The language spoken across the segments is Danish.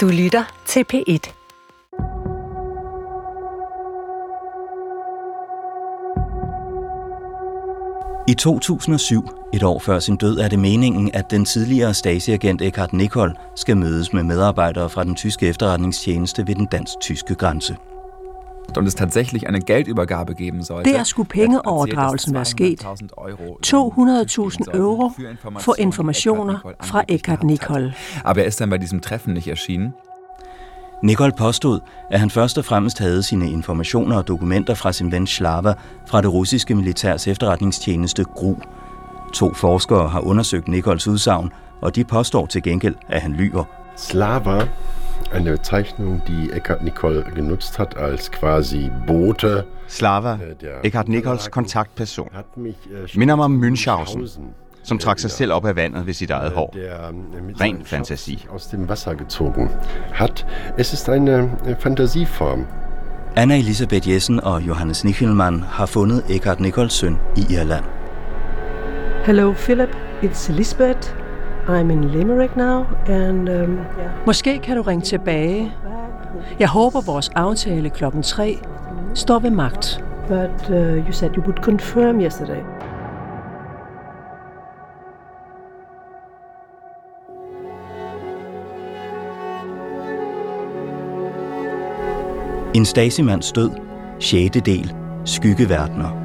Du lytter til P1. I 2007, et år før sin død, er det meningen, at den tidligere Stasi-agent Eckhard Nicol skal mødes med medarbejdere fra den tyske efterretningstjeneste ved den dansk-tyske grænse und es tatsächlich eine Geldübergabe geben sollte. Der skulle pengeoverdragelsen være sket. 200.000 euro for informationer fra Eckhart Nicol. Aber er ist dann bei diesem Treffen nicht erschienen. Nicol påstod, at han først og fremmest havde sine informationer og dokumenter fra sin ven Slava fra det russiske militærs efterretningstjeneste GRU. To forskere har undersøgt Nicols udsagn, og de påstår til gengæld, at han lyver. Slava, eine Bezeichnung, die Eckhard Nicol genutzt hat als quasi Bote. Slava, Eckhart Nicols kontaktperson, minder mig Münchhausen, som trak sig selv op af vandet ved sit eget hår. Ren fantasi. Aus dem Wasser gezogen hat. Es ist eine Fantasieform. Anna Elisabeth Jessen og Johannes Nichelmann har fundet Eckhart Nicols søn i Irland. Hello, Philip. It's Elizabeth. I'm in Limerick now, and um, yeah. Måske kan du ringe tilbage. Jeg håber, vores aftale klokken 3 står ved magt. But uh, you said you would confirm yesterday. En Stasi-mands død, 6. del, Skyggeverdener.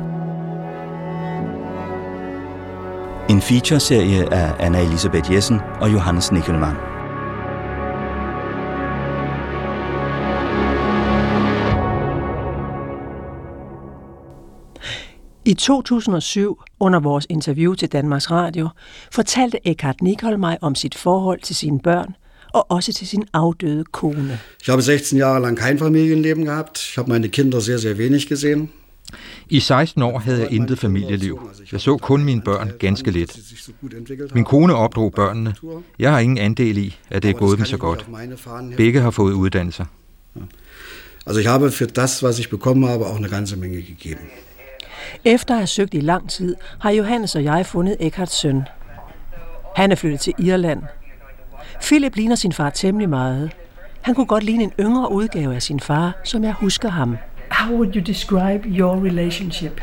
En featureserie af Anna Elisabeth Jessen og Johannes Nickelmann. I 2007, under vores interview til Danmarks Radio, fortalte Eckhart Nicol mig om sit forhold til sine børn og også til sin afdøde kone. Ich habe 16 Jahre lang kein Familienleben gehabt. Ich habe meine Kinder sehr, sehr wenig gesehen. I 16 år havde jeg intet familieliv. Jeg så kun mine børn ganske lidt. Min kone opdrog børnene. Jeg har ingen andel i, at det er gået dem så godt. Begge har fået uddannelser. Also ich habe für das, was ich bekommen habe, auch eine ganze Menge gegeben. Efter at have søgt i lang tid, har Johannes og jeg fundet Eckharts søn. Han er flyttet til Irland. Philip ligner sin far temmelig meget. Han kunne godt ligne en yngre udgave af sin far, som jeg husker ham. How would you describe your relationship?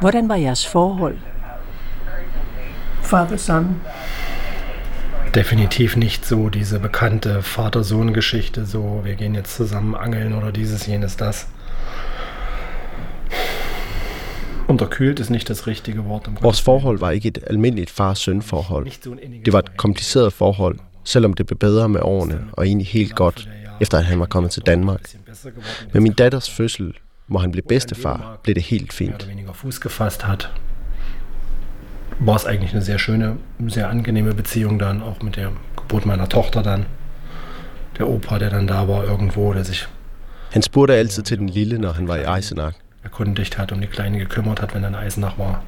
Hvordan var jeres forhold? Father-son? Definitiv nicht so diese bekannte Vater-Sohn-Geschichte, so wir gehen jetzt zusammen angeln oder dieses, jenes, das. Unterkühlt ist nicht das rigtige Wort. Vores forhold var ikke et almindeligt far-søn-forhold. Det var et kompliceret forhold, selvom det blev bedre med årene, og egentlig helt godt, efter at han var kommet til Danmark. Med min datters fødsel, hvor han blev bedstefar, blev det helt fint. Fuß gefasst hat, war es eigentlich eine sehr schöne, sehr angenehme Beziehung dann, auch mit der Geburt meiner Tochter dann. Der Opa, der dann da war irgendwo, der sich Han spurgte altid til den lille, når han var i Eisenach. erkundigt hat, um die Kleine gekümmert hat, wenn dann Eisenach war.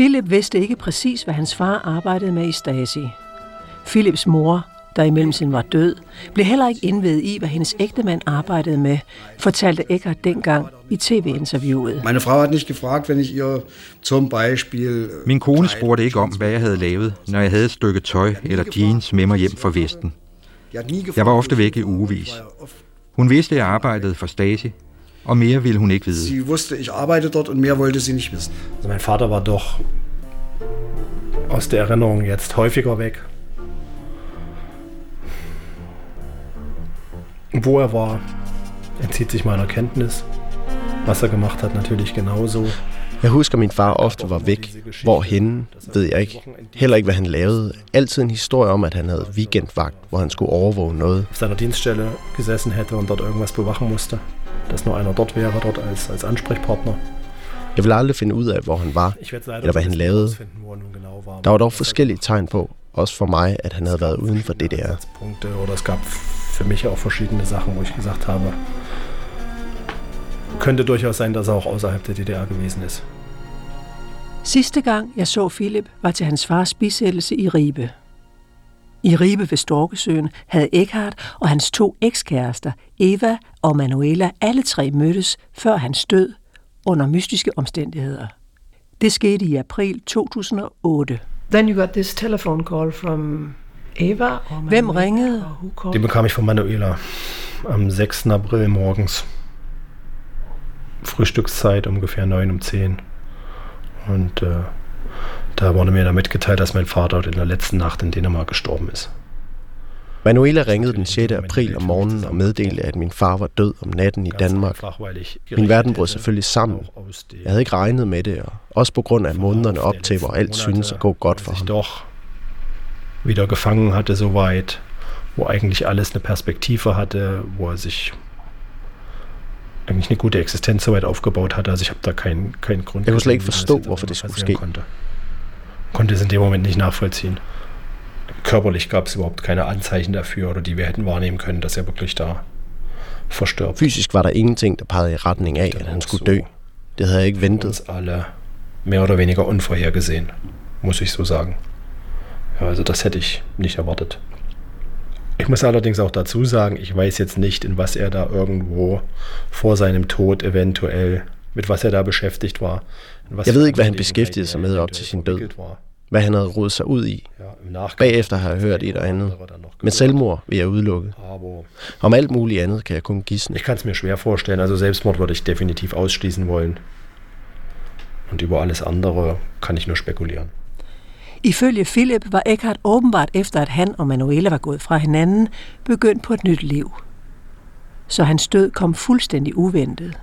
Philip vidste ikke præcis, hvad hans far arbejdede med i Stasi. Philips mor, der i mellemtiden var død, blev heller ikke indvedet i, hvad hendes ægtemand arbejdede med, fortalte Eckert dengang i tv-interviewet. Meine Frau hat nicht gefragt, wenn ich ihr zum Beispiel... äh, Min kone spurgte ikke om, hvad jeg havde lavet, når jeg havde et stykke tøj eller jeans med mig hjem fra Vesten. Jeg var ofte væk i ugevis. Hun vidste, at jeg arbejdede for Stasi, og mere ville hun ikke vide. Sie wusste, ich arbeite dort und mehr wollte sie nicht wissen. Also mein Vater war doch aus der Erinnerung jetzt häufiger weg. Wo er war, entzieht sich meiner Kenntnis. Was er gemacht hat, natürlich genauso. Jeg husker, min far ofte var væk. Hvorhenne, ved jeg ikke. Heller ikke, hvad han lavede. Altid en historie om, at han havde weekendvagt, hvor han skulle overvåge noget. Auf seiner Dienststelle gesessen hätte und dort irgendwas bewachen musste. Dass nur einer dort wäre, dort als, als Ansprechpartner. Jeg ville aldrig finde ud af, hvor han var, eller hvad han lavede. er. Der var dog forskellige tegn på, også for mig, at han havde været uden for DDR. Punkte oder es gab für mich auch verschiedene Sachen, wo ich gesagt habe, könnte durchaus sein, dass er auch außerhalb der DDR gewesen ist. Sidste gang, jeg så Philip, var til hans fars bisættelse i Ribe. I Ribe ved Storkesøen havde Eckhart og hans to ekskærester, Eva og Manuela, alle tre mødtes før hans død under mystiske omstændigheder. Det skete i april 2008. Then you got this telephone call from Eva. Hvem ringede? Det bekam ich von Manuela am 6. April morgens. Frühstückszeit ungefähr 9 um 10. Und äh, da wurde mir dann mitgeteilt, dass mein Vater in der letzten Nacht in Dänemark gestorben ist. Manuela ringede den 6. april om morgenen og meddelte, at min far var død om natten i Danmark. Min verden brød selvfølgelig sammen. Jeg havde ikke regnet med det, og også på grund af månederne op til, hvor alt synes at gå godt for ham. Wieder gefangen hatte so weit, wo eigentlich alles eine Perspektive hatte, wo er sich eigentlich eine gute Existenz so weit aufgebaut hatte. Also ich habe da keinen keinen Grund. Jeg kunne slet ikke forstå, hvorfor det skulle ske. Konnte. Konnte es in dem Moment nicht nachvollziehen. Körperlich gab es überhaupt keine Anzeichen dafür, oder die wir hätten wahrnehmen können, dass er wirklich da verstirbt. Fysisk var der ingenting, der pegede i retning af, at han skulle dø. Det havde jeg ikke ventet. Uns alle mehr oder weniger unvorhergesehen, muss ich so sagen. Ja, also das hätte ich nicht erwartet. Ich muss allerdings auch dazu sagen, ich weiß jetzt nicht, in was er da irgendwo vor seinem Tod eventuell, mit was er da beschäftigt war. Jeg ved ikke, hvad han beskæftigede sig med op til sin død. Hvad han havde rodet sig ud i. Bagefter har jeg hørt et og andet. Men selvmord vil jeg udelukke. Om alt muligt andet kan jeg kun gisne. Ich kann es mir schwer vorstellen. Also Selbstmord würde ich definitiv ausschließen wollen. Und über alles andere kann ich nur spekulieren. Ifølge Philip var Eckhart åbenbart efter, at han og Manuela var gået fra hinanden, begyndt på et nyt liv. Så hans død kom fuldstændig uventet.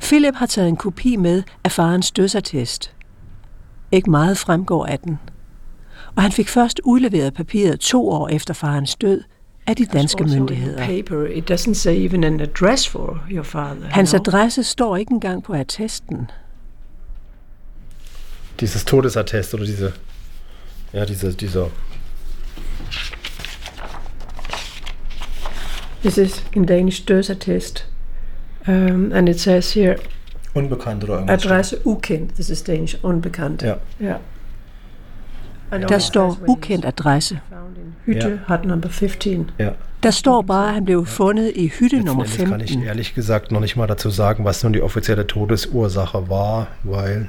Philip har taget en kopi med af farens dødsattest. Ikke meget fremgår af den. Og han fik først udleveret papiret to år efter farens død af de danske myndigheder. Paper, it doesn't say even an address for your father. Hans adresse står ikke engang på attesten. Dieses Todesattest oder diese, ja, diese, dieser. This is in Danish dødsattest. Um, and it says here, Unbekannt oder irgendwas. adresse ukendt. This is Danish, unbekannt. Ja. ja. Der står ukendt adresse. Hytte Ja. hat number 15. Ja. Der står bare, at han blev fundet i hytte nummer Letzten Endes kann ich 15. ehrlich gesagt noch nicht mal dazu sagen, was nun die offizielle Todesursache war, weil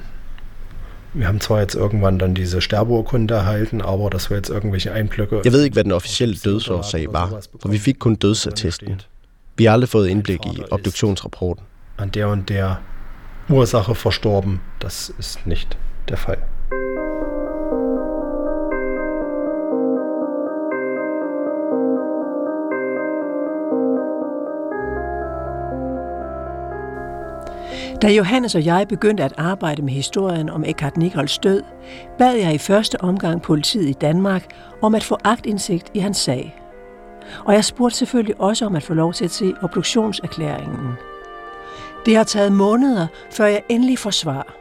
wir haben zwar jetzt irgendwann dann diese Sterbeurkunde erhalten, aber dass wir jetzt irgendwelche Einblöcke... Jeg ved ikke, hvad den officielle dødsårsag var, for vi fik kun dødsattesten. Vi har aldrig fået indblik i obduktionsrapporten. An der und der Ursache verstorben, das ist nicht der Fall. Da Johannes og jeg begyndte at arbejde med historien om Eckhart Nichols død, bad jeg i første omgang politiet i Danmark om at få agtindsigt i hans sag. Og jeg spurgte selvfølgelig også om at få lov til at se obduktionserklæringen. Det har taget måneder, før jeg endelig får svar.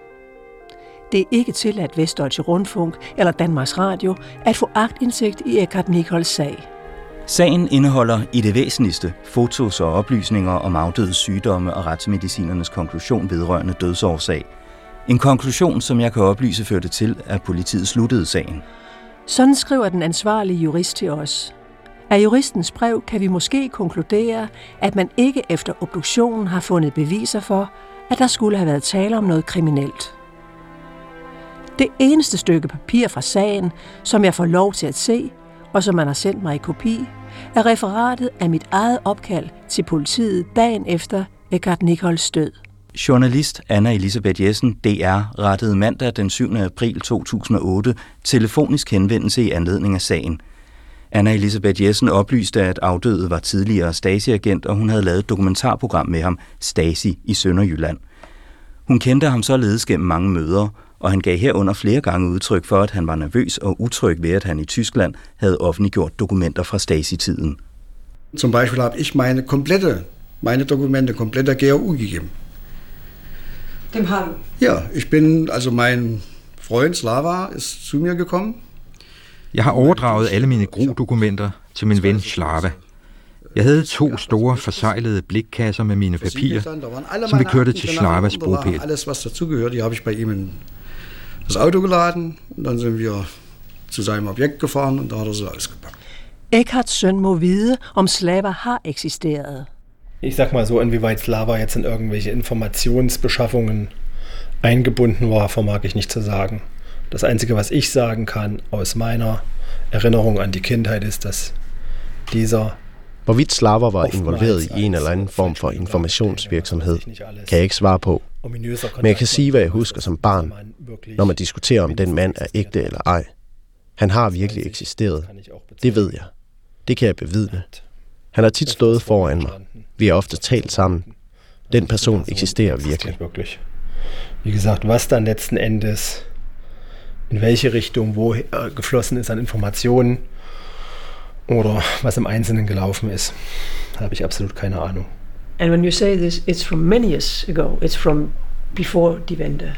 Det er ikke tilladt Vestdeutsche Rundfunk eller Danmarks Radio at få agtindsigt i Eckhart Nichols sag. Sagen indeholder i det væsentligste fotos og oplysninger om afdøde sygdomme og retsmedicinernes konklusion vedrørende dødsårsag. En konklusion, som jeg kan oplyse førte til, at politiet sluttede sagen. Sådan skriver den ansvarlige jurist til os. Af juristens brev kan vi måske konkludere, at man ikke efter obduktionen har fundet beviser for, at der skulle have været tale om noget kriminelt. Det eneste stykke papir fra sagen, som jeg får lov til at se, og som man har sendt mig i kopi, er referatet af mit eget opkald til politiet dagen efter Eckhart Nichols død. Journalist Anna Elisabeth Jessen, DR, rettede mandag den 7. april 2008 telefonisk henvendelse i anledning af sagen. Anna Elisabeth Jessen oplyste, at afdøde var tidligere Stasi-agent, og hun havde lavet et dokumentarprogram med ham, Stasi, i Sønderjylland. Hun kendte ham således gennem mange møder, og han gav herunder flere gange udtryk for, at han var nervøs og utryg ved, at han i Tyskland havde offentliggjort dokumenter fra Stasi-tiden. Zum Beispiel habe ich meine komplette, meine Dokumente komplett der GRU gegeben. Dem har du. Ja, ich bin, also mein Freund Slava ist zu mir gekommen. Jeg har overdraget alle mine gro-dokumenter til min ven Slava. Jeg havde to store forsejlede blikkasser med mine papirer, som vi kørte til Slavas bopæl. Alles, was dazugehört, die habe ich bei ihm in das Auto geladen und dann sind wir zu seinem Objekt gefahren und da hat er sie ausgepackt. Eckharts søn må vide, om slaver har eksisteret. Ich sag mal so, inwieweit Slava jetzt in irgendwelche Informationsbeschaffungen eingebunden war, vermag ich nicht zu sagen. Das Einzige, was ich sagen kann aus meiner Erinnerung an die Kindheit, ist, dass dieser Hvorvidt slaver var involveret i en eller anden form for informationsvirksomhed, kan jeg ikke svare på. Men jeg kan sige, hvad jeg husker som barn, når man diskuterer, om den mand er ægte eller ej. Han har virkelig eksisteret. Det ved jeg. Det kan jeg bevidne. Han har tit stået foran mig. Vi har ofte talt sammen. Den person eksisterer virkelig. Wie gesagt, was dann letzten Endes, in welche Richtung, wo geflossen ist an Informationen oder was im Einzelnen gelaufen ist, habe ich absolut keine Ahnung. And when you say this, it's from many years ago. It's from before Die Wende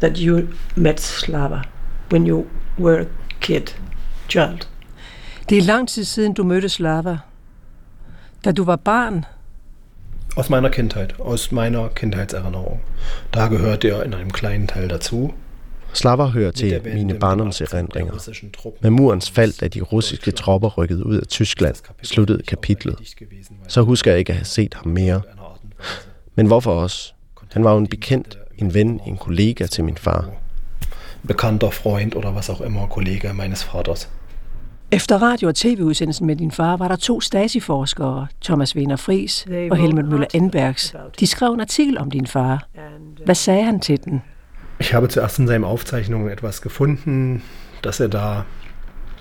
that you met Slava when you were a kid, child. Det er lang tid siden, du mødte Slava. Da du var barn? Aus meiner Kindheit, aus meiner Kindheitserinnerung. Da gehört er in einem kleinen Teil dazu. Slava hører til mine barndomserindringer. Med murens fald, da de russiske tropper rykkede ud af Tyskland, sluttede kapitlet. Så husker jeg ikke at have set ham mere. Men hvorfor også? Han var jo en bekendt, en ven, en kollega til min far. Bekannter Freund oder was auch immer, Kollege meines Vaters. Efter radio- og tv-udsendelsen med din far var der to Stasi-forskere, Thomas Wiener Fris og Helmut Müller Enbergs. De skrev en artikel om din far. Hvad sagde han til den? Ich habe zuerst in seinen Aufzeichnungen etwas gefunden, dass er da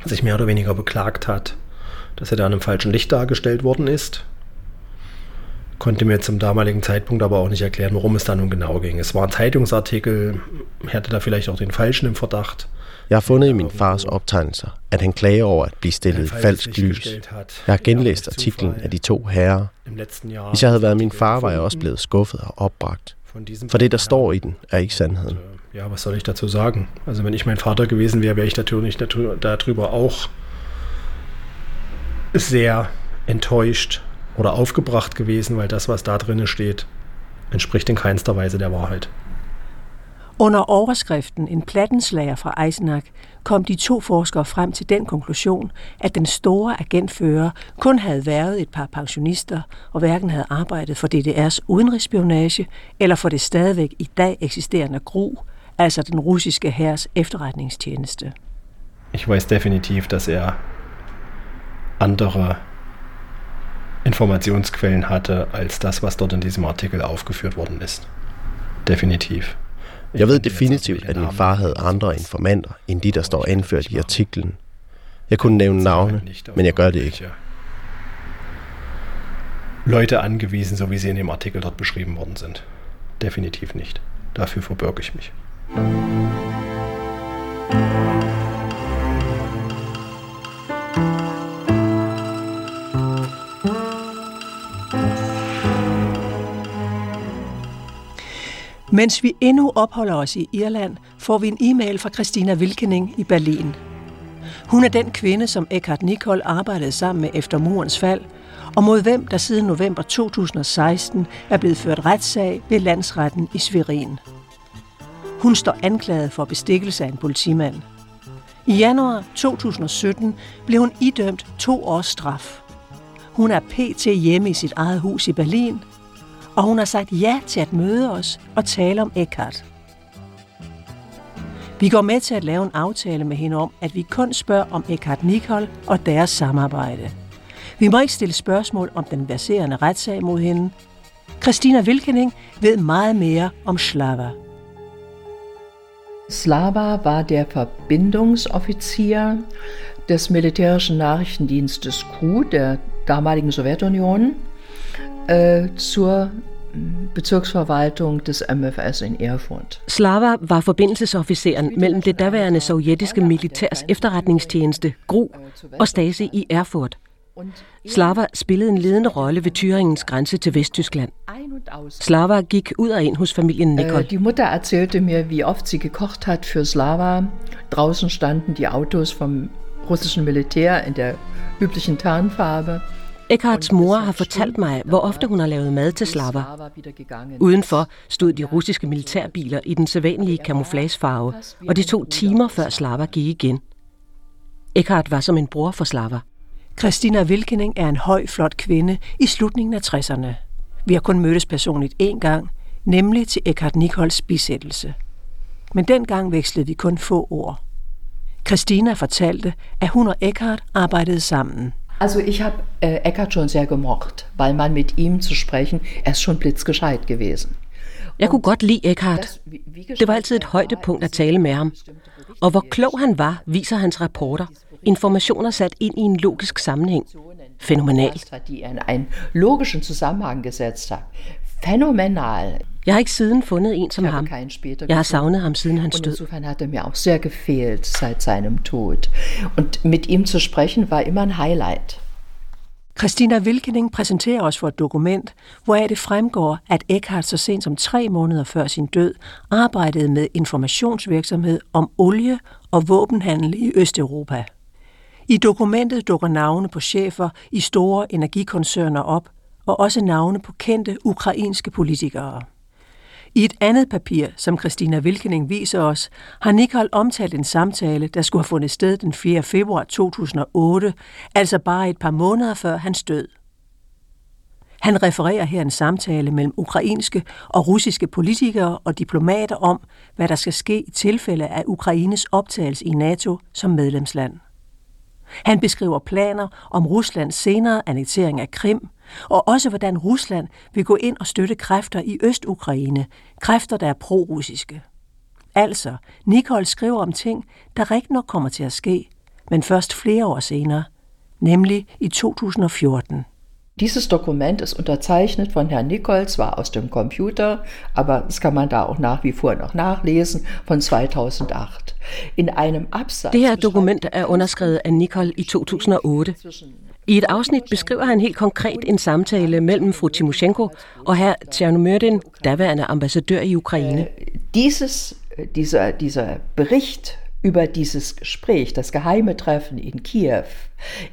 sich mehr oder weniger beklagt hat, dass er da in einem falschen Licht dargestellt worden ist. Konnte mir zum damaligen Zeitpunkt aber auch nicht erklären, worum es da nun genau ging. Es war ein Zeitungsartikel, er hatte da vielleicht auch den Falschen im Verdacht. Jeg har fundet i min fars optegnelser, at han klager over at blive stillet i falsk lys. Jeg har genlæst artiklen af de to herrer. Hvis jeg havde været min far, var jeg også blevet skuffet og opbragt. For det, der står i den, er ikke sandheden. Ja, was soll ich dazu sagen? Also wenn ich mein Vater gewesen wäre, wäre ich natürlich darüber auch sehr enttäuscht oder aufgebracht gewesen, weil das, was da drin steht, entspricht in keinster Weise der Wahrheit. Under overskriften En plattenslager fra Eisenach kom de to forskere frem til den konklusion, at den store agentfører kun havde været et par pensionister og hverken havde arbejdet for DDR's udenrigsspionage eller for det stadigvæk i dag eksisterende GRU, altså den russiske hærs efterretningstjeneste. Ich weiß definitiv, dass er andere Informationsquellen hatte als das, was dort in diesem Artikel aufgeführt worden ist. Definitiv. Jeg ved definitivt, at min far havde andre informanter, end de, der står anført i artiklen. Jeg kunne nævne navne, men jeg gør det ikke. Leute angewiesen, so wie sie in dem Artikel dort beschrieben worden sind. Definitiv nicht. Dafür verbirge ich mich. Mens vi endnu opholder os i Irland, får vi en e-mail fra Christina Wilkening i Berlin. Hun er den kvinde, som Eckhart Nicol arbejdede sammen med efter murens fald, og mod hvem der siden november 2016 er blevet ført retssag ved landsretten i Svirin. Hun står anklaget for bestikkelse af en politimand. I januar 2017 blev hun idømt to års straf. Hun er pt. hjemme i sit eget hus i Berlin, og hun har sagt ja til at møde os og tale om Eckhart. Vi går med til at lave en aftale med hende om, at vi kun spørger om Eckhart Nicol og deres samarbejde. Vi må ikke stille spørgsmål om den baserende retssag mod hende. Christina Wilkening ved meget mere om Slava. Slava war der Verbindungsoffizier des militärischen Nachrichtendienstes KU der damaligen Sowjetunion äh, zur Bezirksforvaltung des MFS in Erfurt. Slava var forbindelsesofficeren mellem det daværende sovjetiske militærs efterretningstjeneste GRU og Stasi i Erfurt. Slava spillede en ledende rolle ved Thüringens grænse til Vesttyskland. Slava gik ud og ind hos familien Nicol. Die Mutter erzählte mir, wie oft sie gekocht hat für Slava. Draußen standen die Autos vom russischen Militär in der üblichen Tarnfarbe. Eckharts mor har fortalt mig, hvor ofte hun har lavet mad til slaver. Udenfor stod de russiske militærbiler i den sædvanlige camouflagefarve, og det tog timer før slaver gik igen. Eckhart var som en bror for slaver. Christina Wilkening er en høj, flot kvinde i slutningen af 60'erne. Vi har kun mødtes personligt én gang, nemlig til Eckhart Nichols bisættelse. Men dengang vekslede vi kun få ord. Christina fortalte, at hun og Eckhart arbejdede sammen. Also ich habe äh, Eckhart schon sehr gemocht, weil man mit ihm zu sprechen, er ist schon blitzgescheit gewesen. Jeg kunne godt lide Eckhart. Det var altid et højdepunkt at tale med ham. Og hvor klog han var, viser hans rapporter. Informationer sat ind i en logisk sammenhæng. Fænomenal. Die en logischen Zusammenhang gesetzt hat. Phänomenal. Jeg har ikke siden fundet en som ham. Jeg har savnet ham siden hans død. Insofern hat er mir auch sehr gefehlt seit seinem Tod. Und mit ihm zu sprechen war immer ein Highlight. Christina Wilkening præsenterer os for et dokument, hvoraf det fremgår, at Eckhart så sent som tre måneder før sin død arbejdede med informationsvirksomhed om olie- og våbenhandel i Østeuropa. I dokumentet dukker navne på chefer i store energikoncerner op, og også navne på kendte ukrainske politikere. I et andet papir, som Christina Wilkening viser os, har Nicole omtalt en samtale, der skulle have fundet sted den 4. februar 2008, altså bare et par måneder før hans død. Han refererer her en samtale mellem ukrainske og russiske politikere og diplomater om, hvad der skal ske i tilfælde af Ukraines optagelse i NATO som medlemsland. Han beskriver planer om Ruslands senere annektering af Krim, og også hvordan Rusland vil gå ind og støtte kræfter i Øst-Ukraine, kræfter, der er pro-russiske. Altså, Nicole skriver om ting, der rigtig nok kommer til at ske, men først flere år senere, nemlig i 2014. Dieses Dokument ist unterzeichnet von Herrn Nicol, zwar aus dem Computer, aber das kann man da auch nach wie vor noch nachlesen, von 2008. In einem Absatz det her dokument er underskrevet af Nicol i 2008. I et afsnit beskriver han helt konkret en samtale mellem fru Timoshenko og herr Tjernomyrdin, daværende ambassadør i Ukraine. Äh, dieses, dieser, dieser Bericht über dieses Gespräch, das geheime Treffen in Kiew,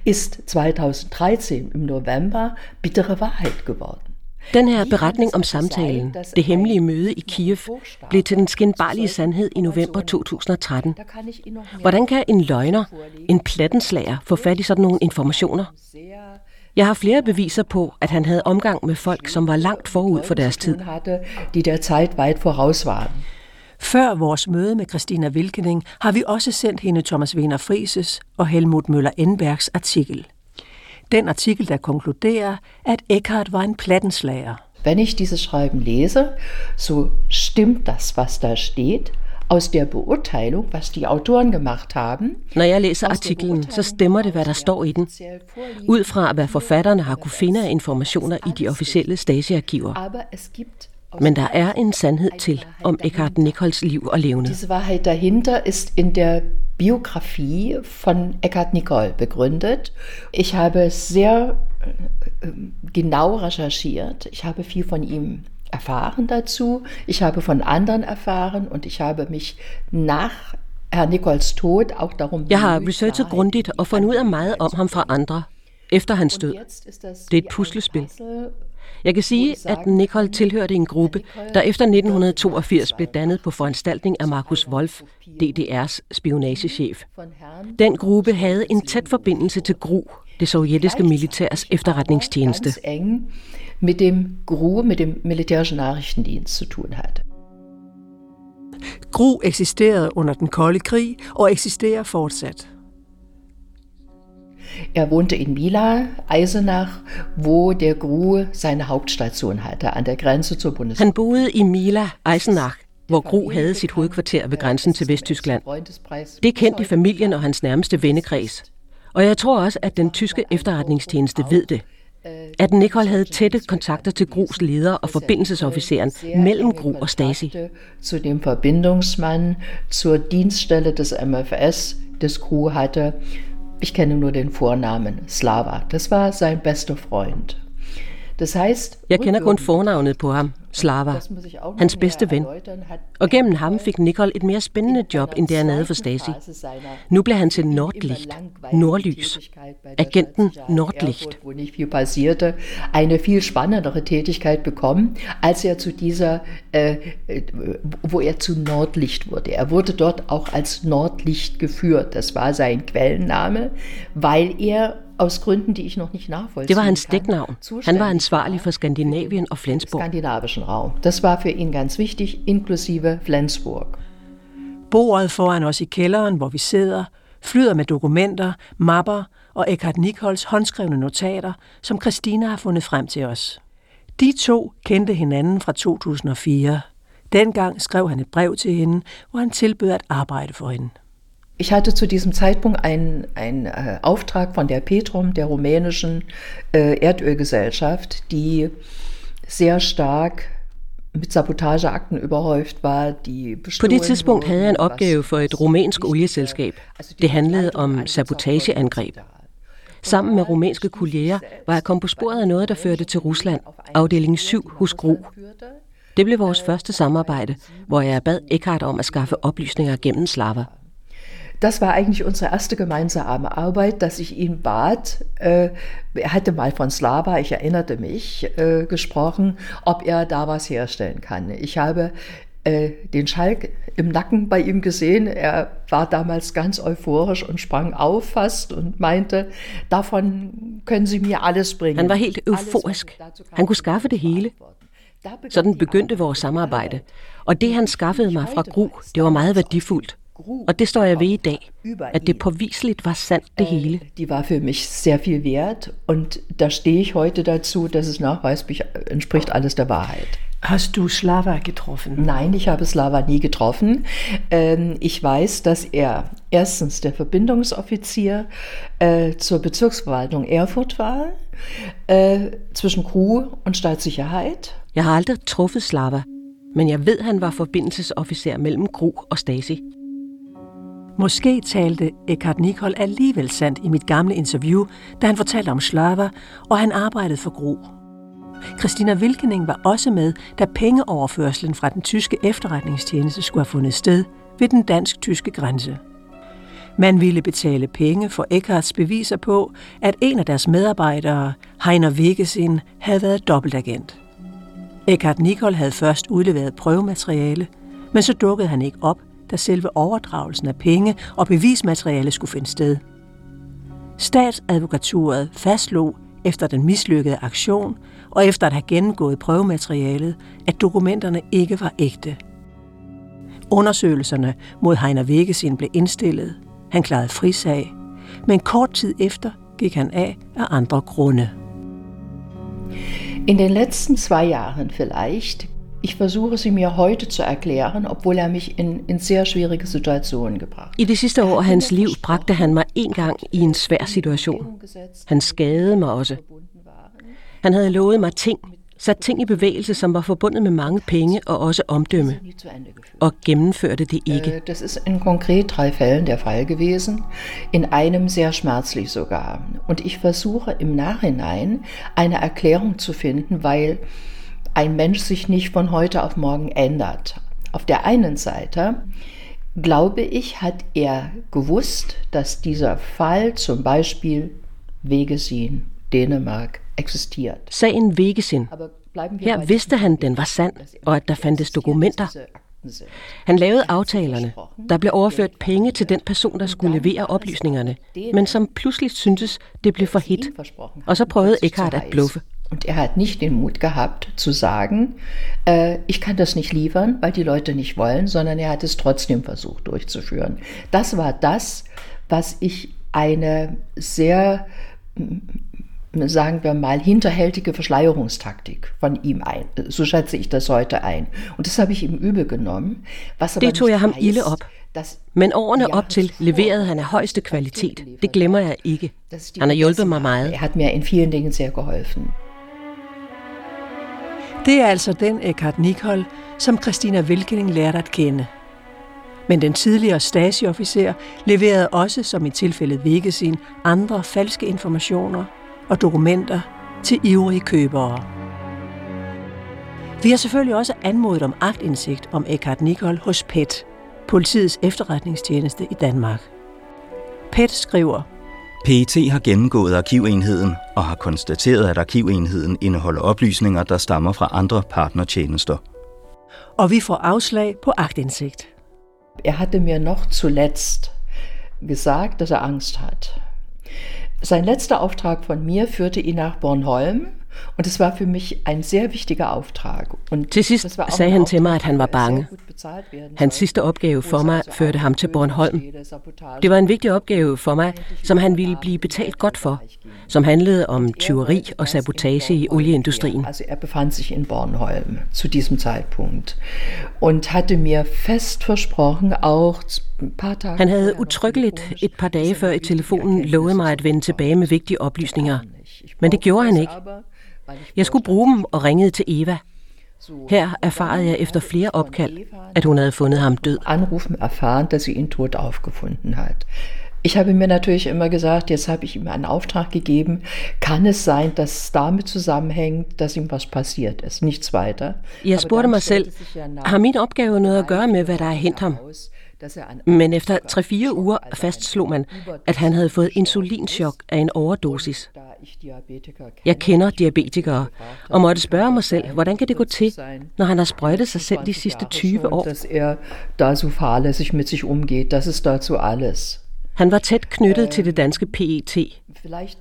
ist 2013 im November bittere Wahrheit geworden. Den her beretning om samtalen, det hemmelige møde i Kiev, blev til den skinbarlige sandhed i november 2013. Hvordan kan en løgner, en plattenslager, få fat i sådan nogle informationer? Jeg har flere beviser på, at han havde omgang med folk, som var langt forud for deres tid. De der Zeit weit voraus waren. Før vores møde med Christina Wilkening har vi også sendt hende Thomas Wiener Frises og Helmut Møller-Enbergs artikel. Den artikel, der konkluderer, at Eckhart var en plattenslager. Wenn ich dieses Schreiben lese, so stimmt das, was da steht, aus der Beurteilung, was die Autoren gemacht haben. Når jeg læser artiklen, så stemmer det, hvad der står i den. Ud fra, hvad forfatterne har kunne finde af informationer i de officielle Stasi-arkiver. Men der er en sandhed til om Eckhart Nichols liv og levende. Diese Wahrheit dahinter ist in der Biografie von Eckhart Nicole begründet. Ich habe sehr äh, genau recherchiert. Ich habe viel von ihm erfahren dazu. Ich habe von anderen erfahren und ich habe mich nach Herr Nichols Tod auch darum Jeg har researchet grundigt og fundet ud af meget om ham fra andre efter hans død. Det er et puslespil. Jeg kan sige, at Nicole tilhørte en gruppe, der efter 1982 blev dannet på foranstaltning af Markus Wolf, DDR's spionagechef. Den gruppe havde en tæt forbindelse til GRU, det sovjetiske militærs efterretningstjeneste. Med dem GRU, med dem militærischen Nachrichtendienst zu tun. GRU eksisterede under den kolde krig og eksisterer fortsat. Er wohnte in Mila, Eisenach, wo der GRU seine Hauptstation hatte, an der Grenze zur Bundesrepublik. Han boede i Mila, Eisenach, hvor GRU havde sit hovedkvarter ved grænsen til Vesttyskland. Det kendt i familien og hans nærmeste vennekreds. Og jeg tror også, at den tyske efterretningstjeneste ved det. At Nicole havde tætte kontakter til GRUs leder og forbindelsesofficeren mellem GRU og Stasi. Zu dem Verbindungsmann zur Dienststelle des MFS des GRU hatte Ich kenne nur den Vornamen Slava. Das war sein bester Freund. Das kender kun fornavnet på ham, Slava, hans bedste ven. Og gennem ham fik Nicole et mere spændende job, end det han havde for Stasi. Nu blev han til Nordlicht, Nordlys, agenten Nordlicht. Eine viel spannendere Tätigkeit bekommen, als er zu dieser, äh, wo er zu Nordlicht wurde. Er wurde dort auch als Nordlicht geführt. Das war sein Quellenname, weil er aus Gründen, die ich noch nicht nachvollziehen Det var hans dæknavn. Han var ansvarlig for Skandinavien og Flensburg. Skandinavischen Raum. Das war für ihn ganz wichtig, inklusive Flensburg. Bordet foran os i kælderen, hvor vi sidder, flyder med dokumenter, mapper og Eckhart Nichols håndskrevne notater, som Christina har fundet frem til os. De to kendte hinanden fra 2004. Dengang skrev han et brev til hende, hvor han tilbød at arbejde for hende. Ich hatte zu diesem Zeitpunkt einen, einen äh, Auftrag von der Petrom, der rumänischen äh, Erdölgesellschaft, die sehr stark mit Sabotageakten überhäuft var. De På det tidspunkt havde jeg en opgave for et rumænsk olieselskab. Det handlede om sabotageangreb. Sammen med rumænske kolleger var jeg kommet på sporet af noget, der førte til Rusland, afdeling 7 hos GRU. Det blev vores første samarbejde, hvor jeg bad Eckhart om at skaffe oplysninger gennem Slava. Das war eigentlich unsere erste gemeinsame Arbeit, dass ich ihn bat. Äh, er hatte mal von Slava, ich erinnerte mich, äh, gesprochen, ob er da was herstellen kann. Ich habe äh, den Schalk im Nacken bei ihm gesehen. Er war damals ganz euphorisch und sprang auf fast und meinte, davon können Sie mir alles bringen. Han var helt euforisk. Han kunne skaffe det hele. Sådan begyndte vores samarbejde. Og det, han skaffede mig fra Gru, det var meget værdifuldt. Og det står jeg ved i dag, at det påviseligt var sandt det hele. Die war für mich sehr viel wert und da stehe ich heute dazu, dass es nachweislich entspricht alles der Wahrheit. Hast du Slava getroffen? Nein, ich habe Slava nie getroffen. Ähm, ich weiß, dass er erstens der Verbindungsoffizier äh, zur Bezirksverwaltung Erfurt war, äh, zwischen Crew und Staatssicherheit. Jeg har aldrig truffet Slava, men jeg ved, han var forbindelsesofficer mellem Gru og Stasi. Måske talte Eckhart Nicol alligevel sandt i mit gamle interview, da han fortalte om Slava, og han arbejdede for Gro. Christina Wilkening var også med, da pengeoverførslen fra den tyske efterretningstjeneste skulle have fundet sted ved den dansk-tyske grænse. Man ville betale penge for Eckharts beviser på, at en af deres medarbejdere, Heiner Wegesin, havde været dobbeltagent. Eckhart Nicol havde først udleveret prøvemateriale, men så dukkede han ikke op, da selve overdragelsen af penge og bevismateriale skulle finde sted. Statsadvokaturet fastslog efter den mislykkede aktion og efter at have gennemgået prøvematerialet, at dokumenterne ikke var ægte. Undersøgelserne mod Heiner Wegesin blev indstillet. Han klarede frisag, men kort tid efter gik han af af andre grunde. In den letzten zwei Jahren vielleicht Ich versuche sie mir heute zu erklären, obwohl er mich in, in sehr schwierige Situationen gebracht I det sidste år af hans liv bragte han mig en gang i en svær situation. Han skadede mig også. Han havde lovet mig ting, sat ting i bevægelse, som var forbundet med mange penge og også omdømme, og gennemførte det ikke. Das ist in konkret drei Fällen der Fall gewesen, in einem sehr schmerzlich sogar. Und ich versuche im Nachhinein eine Erklärung zu finden, weil ein Mensch sich nicht von heute auf morgen ändert. Auf der einen Seite glaube ich, hat er gewusst, dass dieser Fall zum Beispiel Wegesin, Dänemark, existiert. Sagen Wegesin. Her vidste han, den var sand, og at der fandtes dokumenter. Han lavede aftalerne. Der blev overført penge til den person, der skulle levere oplysningerne, men som pludselig syntes, det blev for hit. Og så prøvede Eckhart at bluffe. Und er hat nicht den Mut gehabt zu sagen, äh, ich kann das nicht liefern, weil die Leute nicht wollen, sondern er hat es trotzdem versucht durchzuführen. Das war das, was ich eine sehr, sagen wir mal, hinterhältige Verschleierungstaktik von ihm ein. So schätze ich das heute ein. Und das habe ich ihm übel genommen. Was det tog jeg ham ilde op. Men årene op til leverede han af højeste kvalitet. Det glemmer jeg ikke. Han har hjulpet mig meget. Er hat mir in vielen Dingen sehr geholfen. Det er altså den Eckhart Nicol, som Christina Velkening lærte at kende. Men den tidligere stasiofficer leverede også, som i tilfældet Wegesin, andre falske informationer og dokumenter til ivrige købere. Vi har selvfølgelig også anmodet om agtindsigt om Eckhart Nicol hos PET, politiets efterretningstjeneste i Danmark. PET skriver, PET har gennemgået arkivenheden og har konstateret, at arkivenheden indeholder oplysninger, der stammer fra andre partnertjenester. Og vi får afslag på agtindsigt. Er hatte mir noch zuletzt gesagt, dass er Angst hat. Sein letzter Auftrag von mir führte ihn nach Bornholm Und das war für mich ein sehr wichtiger Auftrag. Und til sidst sagde han til mig, at han var bange. Hans sidste opgave for mig førte ham til Bornholm. Det var en vigtig opgave for mig, som han ville blive betalt godt for, som handlede om tyveri og sabotage i olieindustrien. Altså, er befand sich in Bornholm zu diesem Zeitpunkt und hatte mir fest versprochen, auch han havde utryggeligt et par dage før i telefonen lovet mig at vende tilbage med vigtige oplysninger. Men det gjorde han ikke. Jeg skulle bruge dem og ringede til Eva. Her erfarede jeg efter flere opkald, at hun havde fundet ham død. Anrufen erfahren, dass sie ihn tot aufgefunden hat. Ich habe mir natürlich immer gesagt, jetzt habe ich ihm einen Auftrag gegeben. Kann es sein, dass damit zusammenhängt, dass ihm was passiert ist? Nichts weiter. Jeg spurgte mig selv, har min opgave noget at gøre med, hvad der er hent ham? Men efter 3-4 uger fastslog man, at han havde fået insulinchok af en overdosis. Jeg kender diabetikere, og måtte spørge mig selv, hvordan kan det gå til, når han har sprøjtet sig selv de sidste 20 år? Er da so fahrlässig mit sich umgeht, das ist dazu alles. Han var tæt knyttet til det danske PET,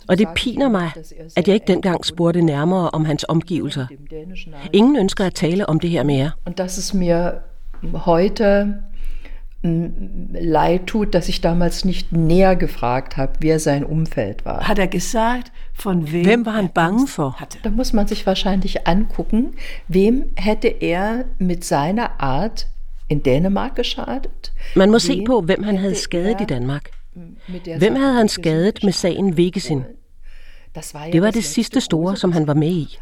og det piner mig, at jeg ikke dengang spurgte nærmere om hans omgivelser. Ingen ønsker at tale om det her mere. Und das ist mir heute leid tut, dass ich damals nicht näher gefragt habe, wer sein Umfeld war. Hat er gesagt, von wem, wem war han bange for? Hatte? Da muss man sich wahrscheinlich angucken, wem hätte er mit seiner Art in Dänemark geschadet? Man må se på, hvem han havde skadet i Danmark. Hvem havde han skadet med sagen Vegesin? Det var det sidste store, som han var med i.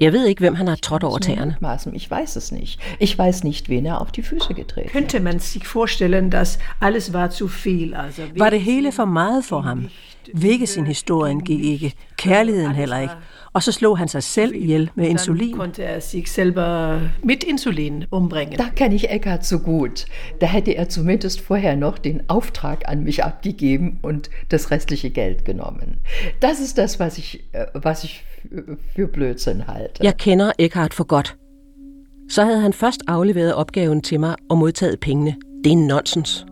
Jeg ved ikke, hvem han har trådt over tæerne. Ich weiß es nicht. Ich weiß nicht, wen er auf die Füße getreten Könnte man sich vorstellen, dass alles war zu viel? Also, var det hele for meget for ham? sin historien gik ikke, kærligheden heller ikke. Og så slog han sig selv ihjel med insulin. konnte er sich selber mit Insulin umbringen. Da kenne ich Eckhart so gut. Da hätte er zumindest vorher noch den Auftrag an mich abgegeben und das restliche Geld genommen. Das ist das, was ich, äh, was ich for Blödsinn halte. Jeg kender Eckhart for godt. Så havde han først afleveret opgaven til mig og modtaget pengene. Det er nonsens.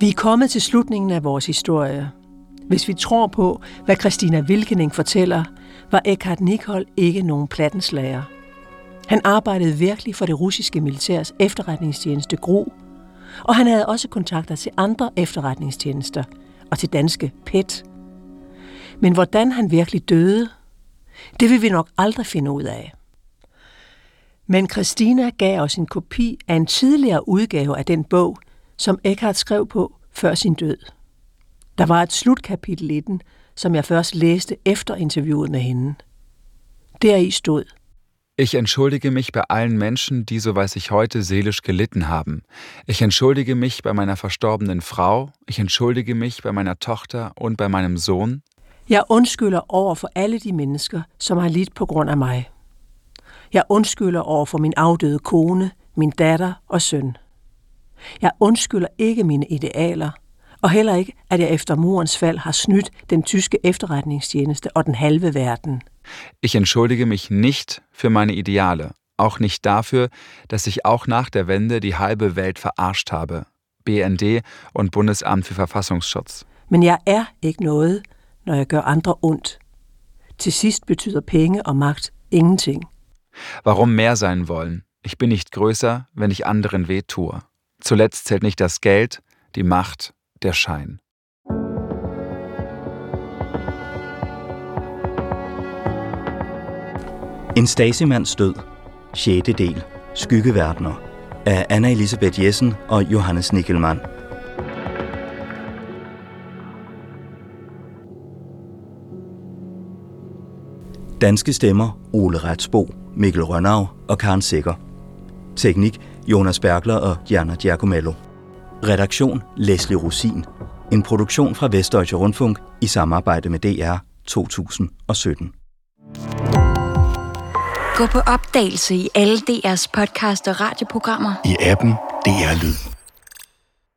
Vi er kommet til slutningen af vores historie. Hvis vi tror på, hvad Christina Wilkening fortæller, var Eckhart Nikol ikke nogen plattenslager. Han arbejdede virkelig for det russiske militærs efterretningstjeneste GRU, og han havde også kontakter til andre efterretningstjenester og til danske PET. Men hvordan han virkelig døde, det vil vi nok aldrig finde ud af. Men Christina gav os en kopi af en tidligere udgave af den bog, som Eckhart skrev på før sin død. Der var et slutkapitel i den, som jeg først læste efter interviewet med hende. Deri stod, Ich entschuldige mich bei allen Menschen, die, so weiß ich heute, seelisch gelitten haben. Ich entschuldige mich bei meiner verstorbenen Frau, ich entschuldige mich bei meiner Tochter und bei meinem Sohn. Jeg undskylder over for alle de mennesker, som har lidt på grund af mig. Jeg undskylder over for min afdøde kone, min datter og søn. Jeg undskylder ikke mine idealer, og heller ikke, at jeg efter murens fald har snydt den tyske efterretningstjeneste og den halve verden. Ich entschuldige mich nicht für meine Ideale, auch nicht dafür, dass ich auch nach der Wende die halbe Welt verarscht habe. BND und Bundesamt für Verfassungsschutz. Men jeg er ikke noget, når jeg gør andre ondt. Til sidst betyder penge og magt ingenting. Warum mehr sein wollen? Ich bin nicht größer, wenn ich anderen weh tue. Zuletzt zählt nicht das Geld, die Macht, der Schein. En Stasimands død. 6. del. Skyggeverdener. Af Anna Elisabeth Jessen og Johannes Nickelmann. Danske stemmer Ole Retsbo, Mikkel Rønnau og Karen Sikker. Teknik Jonas Bergler og Jana Giacomello. Redaktion Leslie Rosin. En produktion fra Vestdeutsche Rundfunk i samarbejde med DR 2017. Gå på opdagelse i alle DR's podcast og radioprogrammer. I appen DR Lyd.